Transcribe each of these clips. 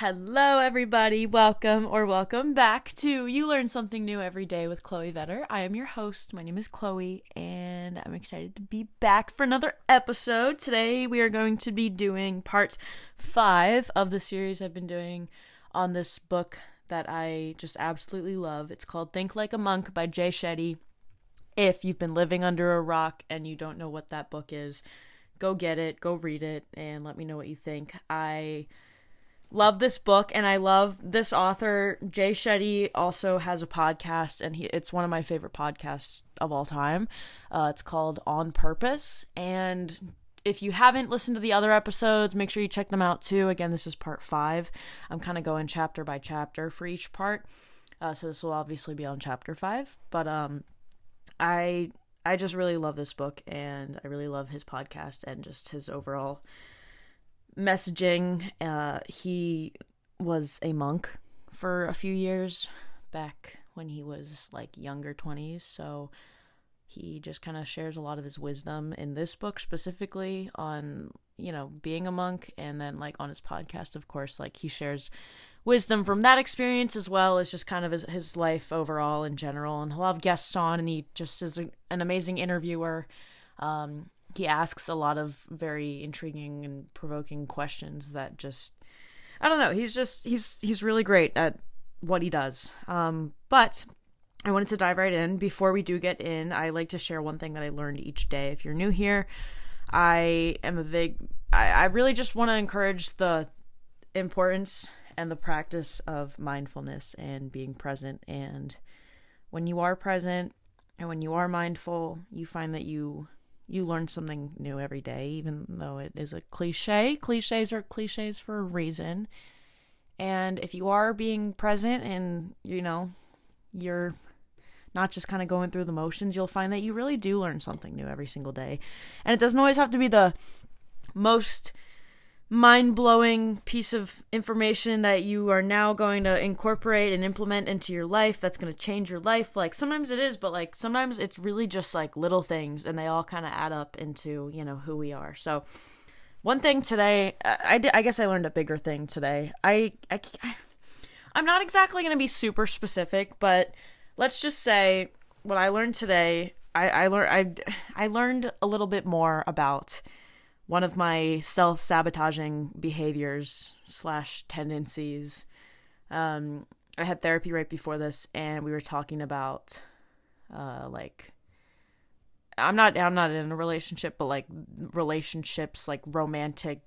Hello, everybody. Welcome or welcome back to You Learn Something New Every Day with Chloe Vetter. I am your host. My name is Chloe, and I'm excited to be back for another episode. Today, we are going to be doing part five of the series I've been doing on this book that I just absolutely love. It's called Think Like a Monk by Jay Shetty. If you've been living under a rock and you don't know what that book is, go get it, go read it, and let me know what you think. I love this book and I love this author. Jay Shetty also has a podcast and he it's one of my favorite podcasts of all time. Uh, it's called On Purpose and if you haven't listened to the other episodes, make sure you check them out too. Again, this is part five. I'm kind of going chapter by chapter for each part, uh, so this will obviously be on chapter five. But um, I I just really love this book, and I really love his podcast and just his overall messaging. Uh, he was a monk for a few years back when he was like younger 20s, so he just kind of shares a lot of his wisdom in this book specifically on, you know, being a monk and then like on his podcast of course like he shares wisdom from that experience as well as just kind of his, his life overall in general and he'll have guests on and he just is a, an amazing interviewer um, he asks a lot of very intriguing and provoking questions that just I don't know, he's just he's he's really great at what he does. Um, but I wanted to dive right in. Before we do get in, I like to share one thing that I learned each day. If you're new here, I am a big I, I really just want to encourage the importance and the practice of mindfulness and being present and when you are present and when you are mindful, you find that you you learn something new every day, even though it is a cliche. Cliches are cliches for a reason. And if you are being present and, you know, you're not just kind of going through the motions, you'll find that you really do learn something new every single day. And it doesn't always have to be the most mind blowing piece of information that you are now going to incorporate and implement into your life that's going to change your life. Like sometimes it is, but like sometimes it's really just like little things and they all kind of add up into, you know, who we are. So, one thing today, I, I, I guess I learned a bigger thing today. I, I, I'm not exactly going to be super specific, but let's just say what I learned today. I, I learned I, I learned a little bit more about one of my self sabotaging behaviors slash tendencies. Um, I had therapy right before this, and we were talking about, uh, like, I'm not I'm not in a relationship, but like relationships, like romantic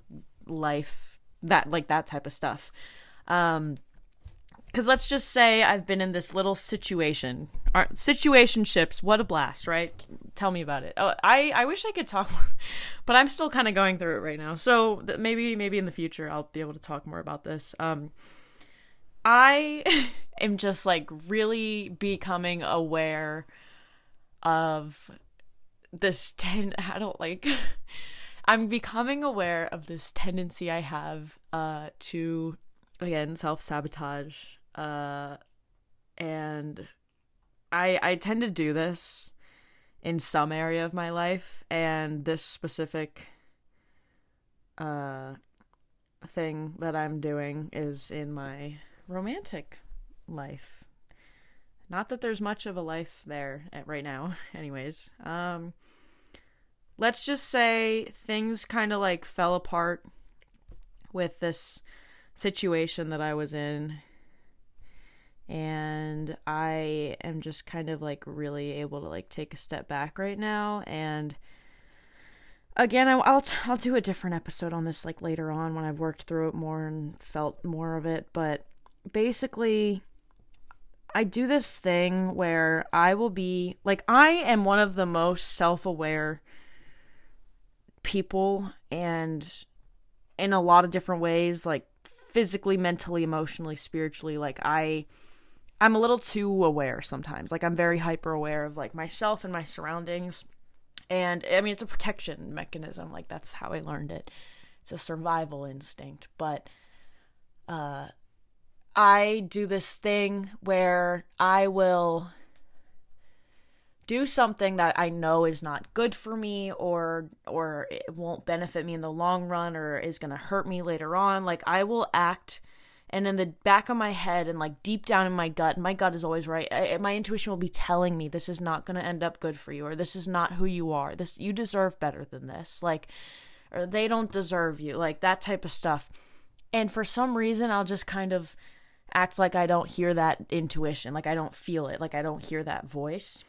life, that like that type of stuff. Um, because let's just say I've been in this little situation. Our, situationships, what a blast, right? Tell me about it. Oh, I I wish I could talk but I'm still kind of going through it right now. So th- maybe maybe in the future I'll be able to talk more about this. Um, I am just like really becoming aware of this ten. I don't like. I'm becoming aware of this tendency I have uh to again self sabotage uh, and I I tend to do this in some area of my life, and this specific uh thing that I'm doing is in my romantic life. Not that there's much of a life there right now, anyways. Um, let's just say things kind of like fell apart with this situation that I was in and I am just kind of like really able to like take a step back right now. And again I, will I'll do a different episode on this like later on when I've worked through it more and felt more of it. But basically I do this thing where I will be like I am one of the most self-aware people and in a lot of different ways like physically mentally emotionally spiritually. Like I I'm a little too aware sometimes. Like I'm very hyper aware of like myself and my surroundings. And I mean it's a protection mechanism. Like that's how I learned it. It's a survival instinct, but uh I do this thing where I will do something that I know is not good for me or or it won't benefit me in the long run or is going to hurt me later on. Like I will act and in the back of my head and like deep down in my gut my gut is always right I, my intuition will be telling me this is not going to end up good for you or this is not who you are. This you deserve better than this like or they don't deserve you like that type of stuff. And for some reason I'll just kind of act like I don't hear that intuition like I don't feel it like I don't hear that voice.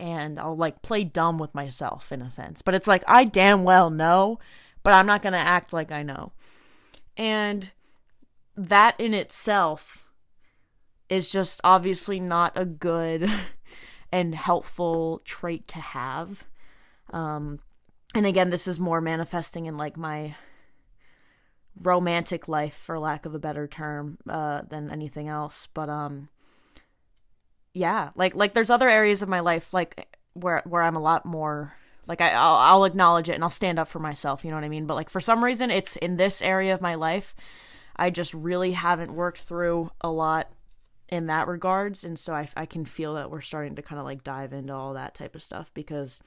And I'll like play dumb with myself in a sense but it's like I damn well know but I'm not going to act like I know. And that in itself is just obviously not a good and helpful trait to have. Um, and again, this is more manifesting in like my romantic life, for lack of a better term, uh, than anything else. But um, yeah, like like there's other areas of my life like where where I'm a lot more like I I'll, I'll acknowledge it and I'll stand up for myself. You know what I mean? But like for some reason, it's in this area of my life I just really haven't worked through a lot in that regards and so I, I can feel that we're starting to kind of like dive into all that type of stuff because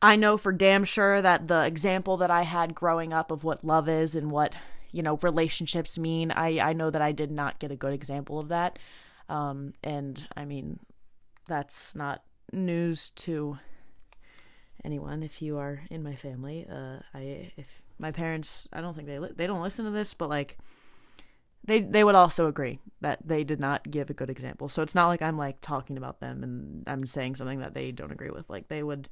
i know for damn sure that the example that i had growing up of what love is and what you know relationships mean i i know that i did not get a good example of that. Um and i mean that's not news to anyone if you are in my family uh i if my parents i don't think they li- they don't listen to this but like they they would also agree that they did not give a good example. So it's not like i'm like talking about them and i'm saying something that they don't agree with. Like they would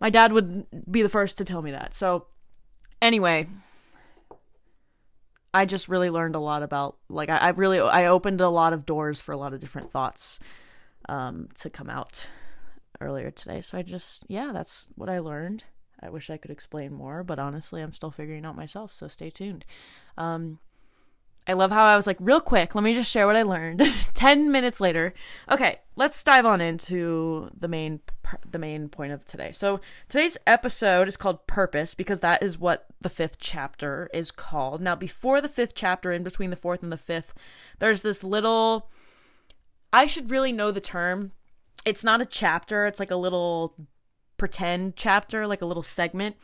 my dad would be the first to tell me that. So anyway i just really learned a lot about like i, I really i opened a lot of doors for a lot of different thoughts um to come out earlier today so i just yeah that's what i learned I wish I could explain more, but honestly, I'm still figuring out myself, so stay tuned. Um, I love how I was like, real quick, let me just share what I learned. 10 minutes later. Okay, let's dive on into the main the main point of today. So, today's episode is called Purpose because that is what the 5th chapter is called. Now, before the 5th chapter in between the 4th and the 5th, there's this little I should really know the term. It's not a chapter, it's like a little pretend chapter, like a little segment.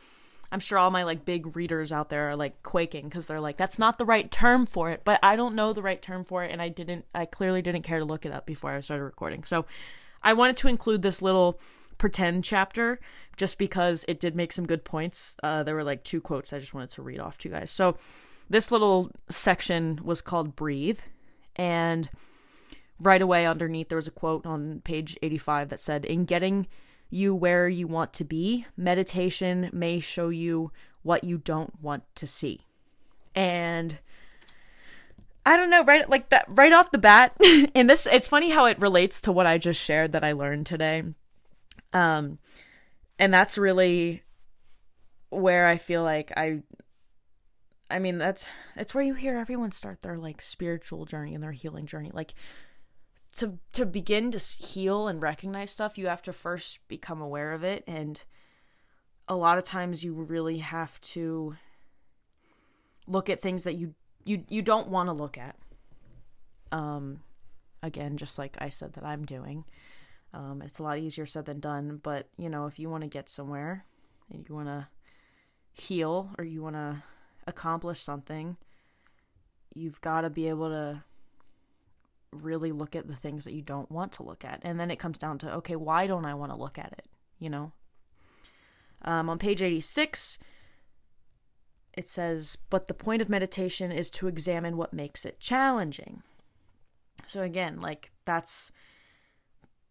I'm sure all my like big readers out there are like quaking because they're like, that's not the right term for it. But I don't know the right term for it, and I didn't, I clearly didn't care to look it up before I started recording. So I wanted to include this little pretend chapter just because it did make some good points. Uh, there were like two quotes I just wanted to read off to you guys. So this little section was called Breathe, and right away underneath there was a quote on page 85 that said, In getting you where you want to be. Meditation may show you what you don't want to see. And I don't know, right like that right off the bat, and this it's funny how it relates to what I just shared that I learned today. Um and that's really where I feel like I I mean that's it's where you hear everyone start their like spiritual journey and their healing journey. Like to to begin to heal and recognize stuff, you have to first become aware of it and a lot of times you really have to look at things that you you you don't want to look at. Um again, just like I said that I'm doing. Um it's a lot easier said than done, but you know, if you want to get somewhere and you want to heal or you want to accomplish something, you've got to be able to really look at the things that you don't want to look at. And then it comes down to, okay, why don't I want to look at it? You know? Um, on page 86, it says, but the point of meditation is to examine what makes it challenging. So again, like that's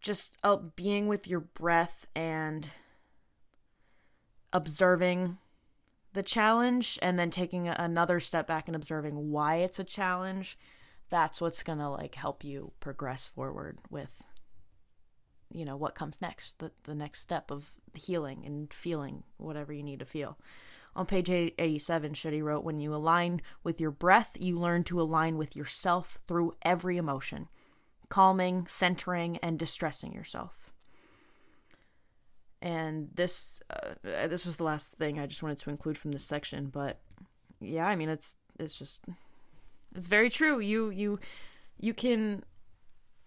just uh, being with your breath and observing the challenge and then taking another step back and observing why it's a challenge that's what's going to like help you progress forward with you know what comes next the, the next step of healing and feeling whatever you need to feel. On page 87 Shetty wrote when you align with your breath you learn to align with yourself through every emotion calming centering and distressing yourself. And this uh, this was the last thing i just wanted to include from this section but yeah i mean it's it's just it's very true. You you you can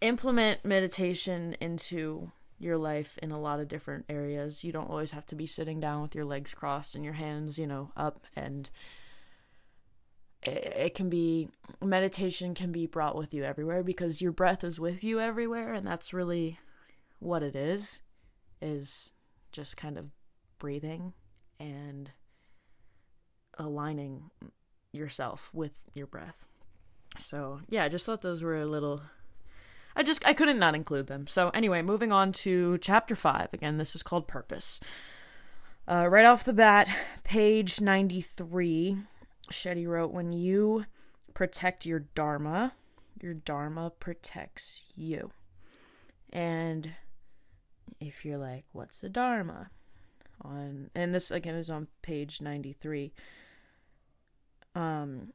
implement meditation into your life in a lot of different areas. You don't always have to be sitting down with your legs crossed and your hands, you know, up and it can be meditation can be brought with you everywhere because your breath is with you everywhere and that's really what it is is just kind of breathing and aligning yourself with your breath so yeah i just thought those were a little i just i couldn't not include them so anyway moving on to chapter 5 again this is called purpose uh, right off the bat page 93 Shetty wrote, When you protect your Dharma, your Dharma protects you. And if you're like, What's the Dharma? On and this again is on page 93. Um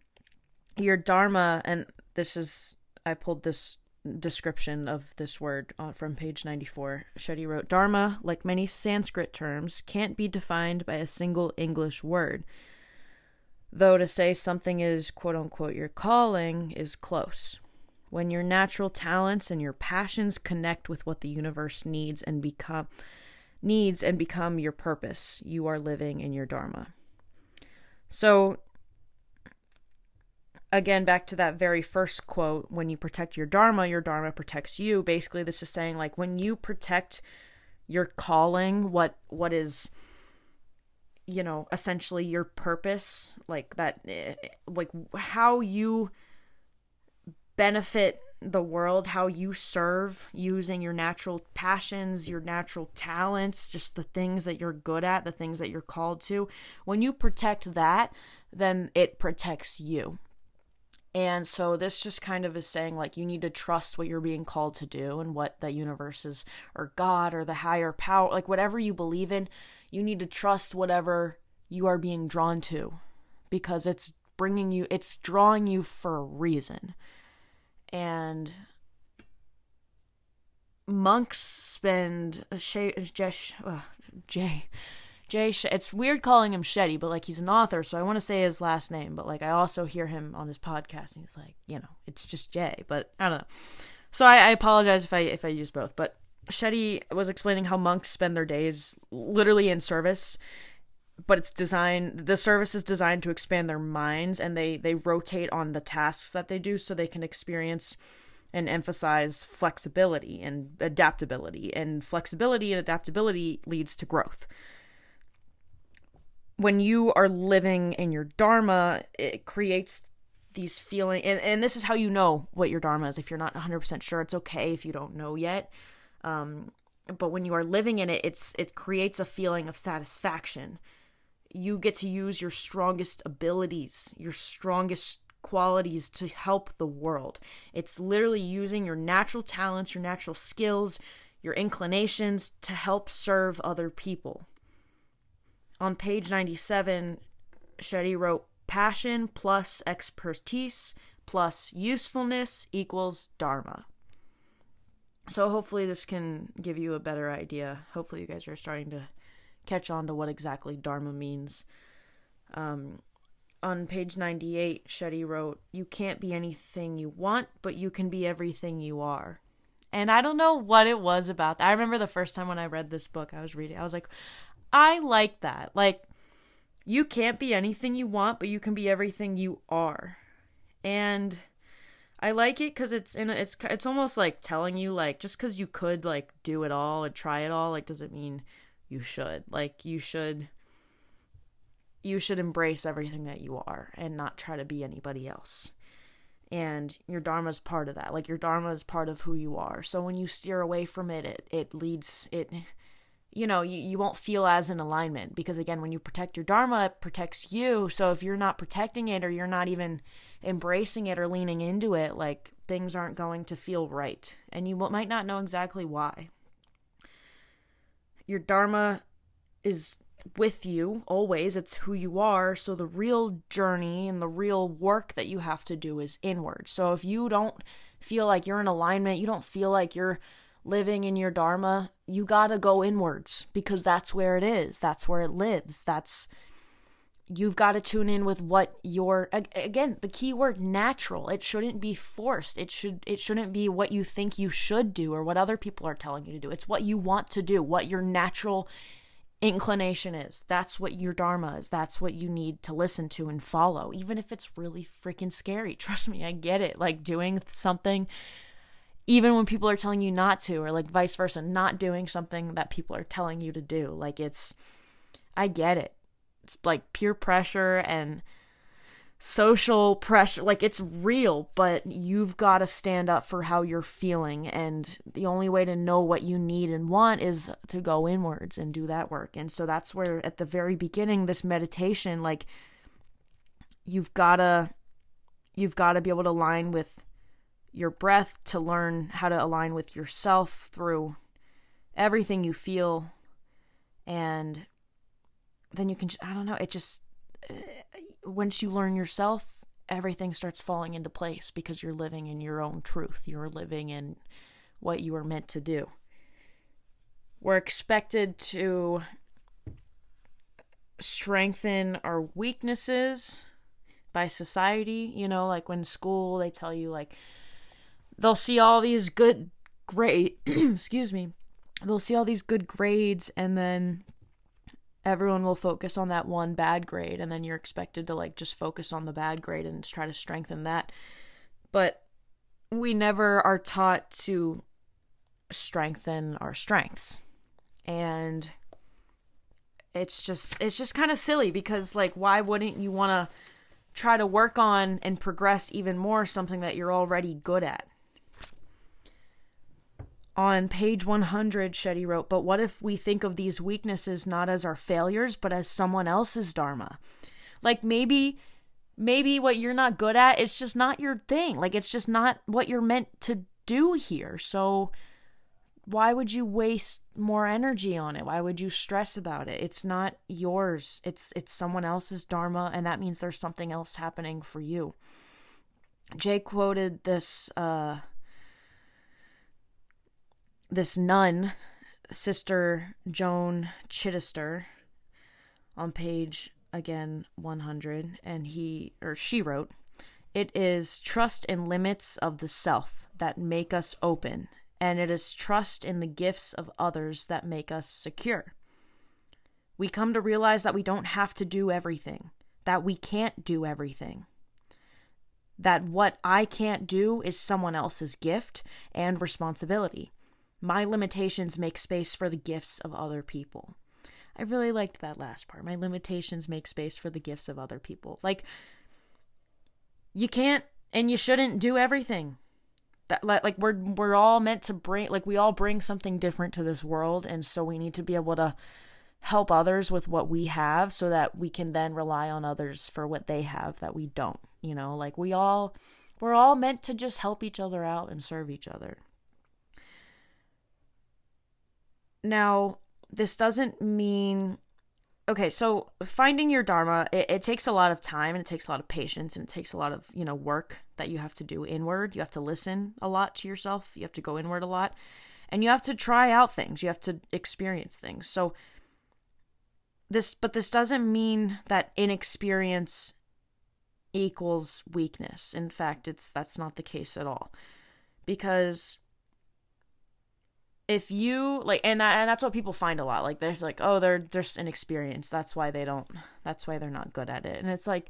your Dharma, and this is I pulled this description of this word uh, from page 94. Shetty wrote Dharma, like many Sanskrit terms, can't be defined by a single English word. Though to say something is quote unquote your calling is close. When your natural talents and your passions connect with what the universe needs and become needs and become your purpose, you are living in your dharma. So again back to that very first quote when you protect your dharma your dharma protects you. Basically this is saying like when you protect your calling what what is you know essentially your purpose like that eh, like how you benefit the world how you serve using your natural passions your natural talents just the things that you're good at the things that you're called to when you protect that then it protects you and so this just kind of is saying like you need to trust what you're being called to do and what the universe is or god or the higher power like whatever you believe in you need to trust whatever you are being drawn to because it's bringing you it's drawing you for a reason. And monks spend Shay, Jay, uh, Jay Jay it's weird calling him Shetty but like he's an author so I want to say his last name but like I also hear him on his podcast and he's like you know it's just Jay but I don't know. So I, I apologize if I if I use both but Shetty was explaining how monks spend their days literally in service, but it's designed the service is designed to expand their minds and they they rotate on the tasks that they do so they can experience and emphasize flexibility and adaptability and flexibility and adaptability leads to growth when you are living in your dharma it creates these feeling and, and this is how you know what your dharma is if you're not 100% sure it's okay if you don't know yet um, but when you are living in it, it's it creates a feeling of satisfaction. You get to use your strongest abilities, your strongest qualities to help the world. It's literally using your natural talents, your natural skills, your inclinations to help serve other people. On page 97, Shetty wrote passion plus expertise plus usefulness equals dharma. So hopefully this can give you a better idea. Hopefully you guys are starting to catch on to what exactly Dharma means. Um, on page 98, Shetty wrote, You can't be anything you want, but you can be everything you are. And I don't know what it was about that. I remember the first time when I read this book, I was reading, I was like, I like that. Like, you can't be anything you want, but you can be everything you are. And I like it because it's in a, it's it's almost like telling you like just because you could like do it all and try it all like doesn't mean you should like you should you should embrace everything that you are and not try to be anybody else and your dharma is part of that like your dharma is part of who you are so when you steer away from it it, it leads it you know you, you won't feel as in alignment because again when you protect your dharma it protects you so if you're not protecting it or you're not even embracing it or leaning into it, like things aren't going to feel right. And you might not know exactly why. Your Dharma is with you always, it's who you are. So the real journey and the real work that you have to do is inward. So if you don't feel like you're in alignment, you don't feel like you're living in your Dharma, you gotta go inwards because that's where it is. That's where it lives. That's you've got to tune in with what your again the key word natural it shouldn't be forced it should it shouldn't be what you think you should do or what other people are telling you to do it's what you want to do what your natural inclination is. That's what your dharma is. That's what you need to listen to and follow, even if it's really freaking scary. Trust me, I get it. Like doing something, even when people are telling you not to, or like vice versa, not doing something that people are telling you to do. Like it's, I get it. It's like peer pressure and social pressure like it's real but you've got to stand up for how you're feeling and the only way to know what you need and want is to go inwards and do that work and so that's where at the very beginning this meditation like you've got to you've got to be able to align with your breath to learn how to align with yourself through everything you feel and then you can I don't know it just uh, once you learn yourself, everything starts falling into place because you're living in your own truth. You're living in what you are meant to do. We're expected to strengthen our weaknesses by society. You know, like when school, they tell you, like, they'll see all these good grade, excuse me, they'll see all these good grades and then everyone will focus on that one bad grade and then you're expected to like just focus on the bad grade and try to strengthen that. But we never are taught to strengthen our strengths. And it's just it's just kind of silly because like why wouldn't you want to try to work on and progress even more something that you're already good at on page 100, Shetty wrote, But what if we think of these weaknesses not as our failures, but as someone else's dharma? Like maybe, maybe what you're not good at, it's just not your thing. Like it's just not what you're meant to do here. So why would you waste more energy on it? Why would you stress about it? It's not yours. It's it's someone else's dharma and that means there's something else happening for you. Jay quoted this uh this nun, Sister Joan Chittister, on page again 100, and he or she wrote, It is trust in limits of the self that make us open, and it is trust in the gifts of others that make us secure. We come to realize that we don't have to do everything, that we can't do everything. That what I can't do is someone else's gift and responsibility my limitations make space for the gifts of other people. I really liked that last part. My limitations make space for the gifts of other people. Like, you can't and you shouldn't do everything. That like we're we're all meant to bring like we all bring something different to this world, and so we need to be able to help others with what we have, so that we can then rely on others for what they have that we don't. You know, like we all we're all meant to just help each other out and serve each other. Now, this doesn't mean okay so finding your dharma it, it, takes a lot of time and it takes a lot of patience and it takes a lot of you know work that you have to do inward. You have to listen a lot to yourself. You have to go inward a lot and you have to try out things. You have to experience things. So this but this doesn't mean that inexperience equals weakness. In fact it's that's not the case at all because if you like and that and that's what people find a lot. Like there's like oh they're just inexperienced. That's why they don't that's why they're not good at it. And it's like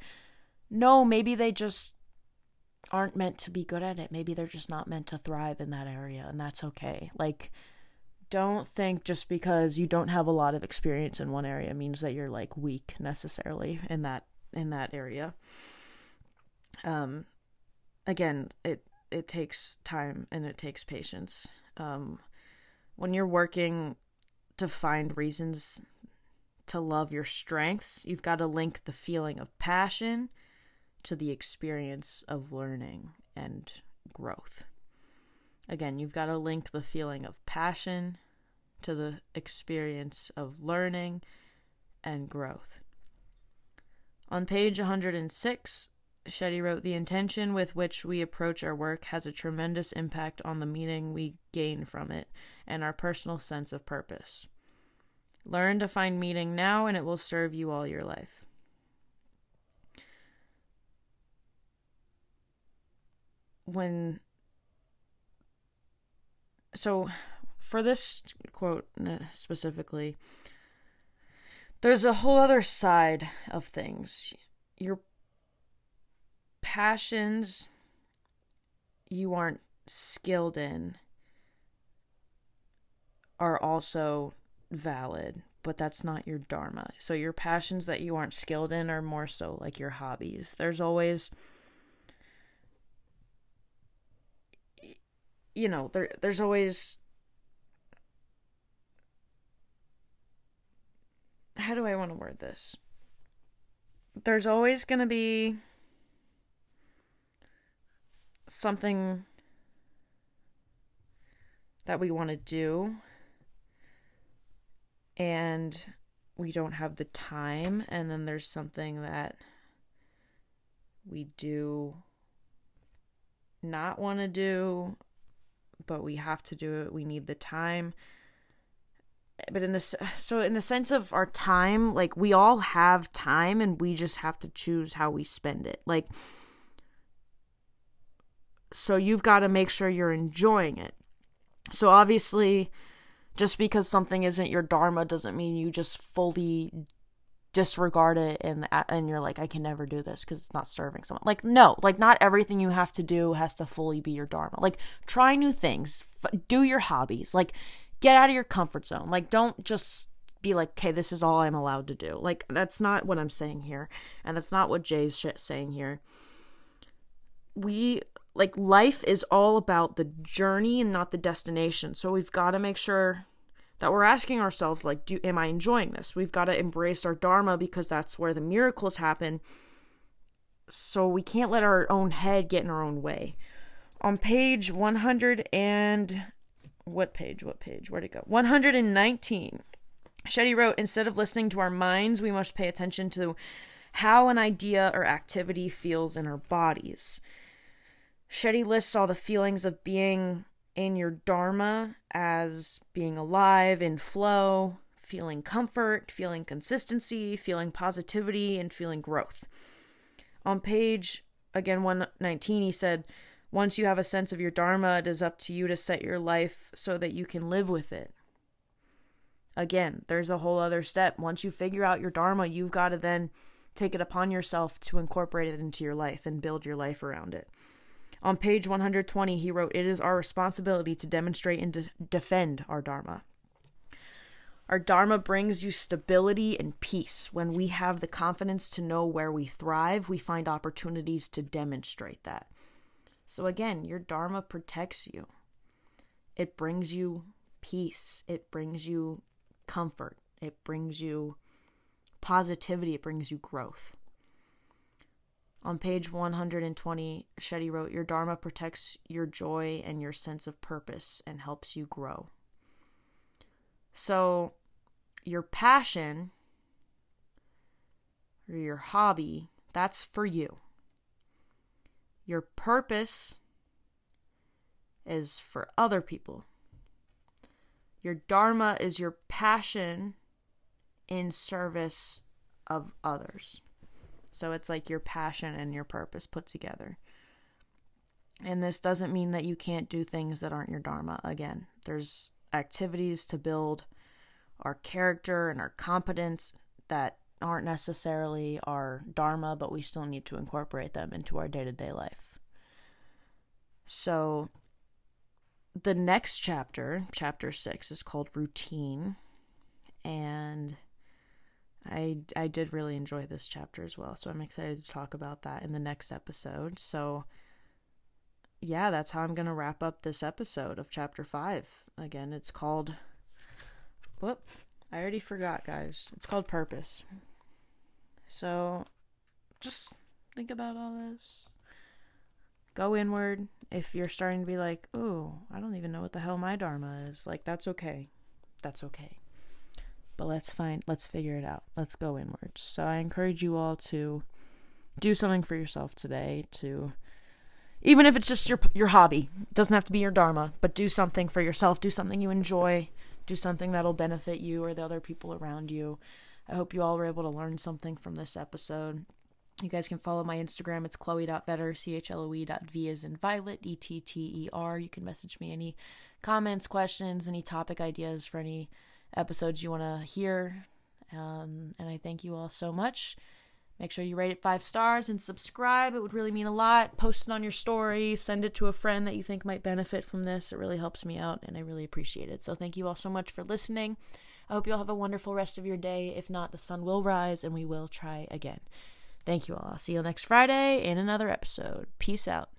no maybe they just aren't meant to be good at it. Maybe they're just not meant to thrive in that area and that's okay. Like don't think just because you don't have a lot of experience in one area means that you're like weak necessarily in that in that area. Um again it it takes time and it takes patience. Um when you're working to find reasons to love your strengths, you've got to link the feeling of passion to the experience of learning and growth. Again, you've got to link the feeling of passion to the experience of learning and growth. On page 106, Shetty wrote, The intention with which we approach our work has a tremendous impact on the meaning we gain from it and our personal sense of purpose. Learn to find meaning now, and it will serve you all your life. When. So, for this quote uh, specifically, there's a whole other side of things. Your passions you aren't skilled in are also valid, but that's not your dharma. So your passions that you aren't skilled in are more so like your hobbies. There's always you know, there there's always how do I want to word this? There's always going to be something that we want to do and we don't have the time and then there's something that we do not want to do but we have to do it. We need the time. But in this so in the sense of our time like we all have time and we just have to choose how we spend it. Like so you've got to make sure you're enjoying it. So obviously just because something isn't your dharma doesn't mean you just fully disregard it and and you're like I can never do this cuz it's not serving someone. Like no, like not everything you have to do has to fully be your dharma. Like try new things, f- do your hobbies. Like get out of your comfort zone. Like don't just be like, "Okay, this is all I'm allowed to do." Like that's not what I'm saying here, and that's not what Jay's shit saying here. We like life is all about the journey and not the destination. So we've got to make sure that we're asking ourselves like, "Do am I enjoying this?" We've got to embrace our dharma because that's where the miracles happen. So we can't let our own head get in our own way. On page 100 and what page? What page? Where'd it go? 119. Shetty wrote, instead of listening to our minds, we must pay attention to how an idea or activity feels in our bodies. Shetty lists all the feelings of being in your dharma as being alive, in flow, feeling comfort, feeling consistency, feeling positivity, and feeling growth. On page, again, 119, he said, once you have a sense of your Dharma, it is up to you to set your life so that you can live with it. Again, there's a whole other step. Once you figure out your Dharma, you've got to then take it upon yourself to incorporate it into your life and build your life around it. On page 120, he wrote, It is our responsibility to demonstrate and de- defend our Dharma. Our Dharma brings you stability and peace. When we have the confidence to know where we thrive, we find opportunities to demonstrate that. So again, your Dharma protects you. It brings you peace. It brings you comfort. It brings you positivity. It brings you growth. On page 120, Shetty wrote, Your Dharma protects your joy and your sense of purpose and helps you grow. So, your passion or your hobby, that's for you. Your purpose is for other people. Your dharma is your passion in service of others. So it's like your passion and your purpose put together. And this doesn't mean that you can't do things that aren't your dharma. Again, there's activities to build our character and our competence that aren't necessarily our dharma, but we still need to incorporate them into our day to day life. So, the next chapter, chapter six, is called Routine. And I, I did really enjoy this chapter as well. So, I'm excited to talk about that in the next episode. So, yeah, that's how I'm going to wrap up this episode of chapter five. Again, it's called. Whoop. I already forgot, guys. It's called Purpose. So just think about all this. Go inward. If you're starting to be like, oh, I don't even know what the hell my Dharma is, like, that's okay. That's okay. But let's find, let's figure it out. Let's go inward. So I encourage you all to do something for yourself today to even if it's just your your hobby it doesn't have to be your dharma but do something for yourself do something you enjoy do something that'll benefit you or the other people around you I hope you all were able to learn something from this episode. You guys can follow my Instagram. It's chloe.vetter, C-H-L-O-E dot V as in violet, E-T-T-E-R. You can message me any comments, questions, any topic ideas for any episodes you want to hear. Um, and I thank you all so much. Make sure you rate it five stars and subscribe. It would really mean a lot. Post it on your story. Send it to a friend that you think might benefit from this. It really helps me out, and I really appreciate it. So, thank you all so much for listening. I hope you all have a wonderful rest of your day. If not, the sun will rise and we will try again. Thank you all. I'll see you next Friday in another episode. Peace out.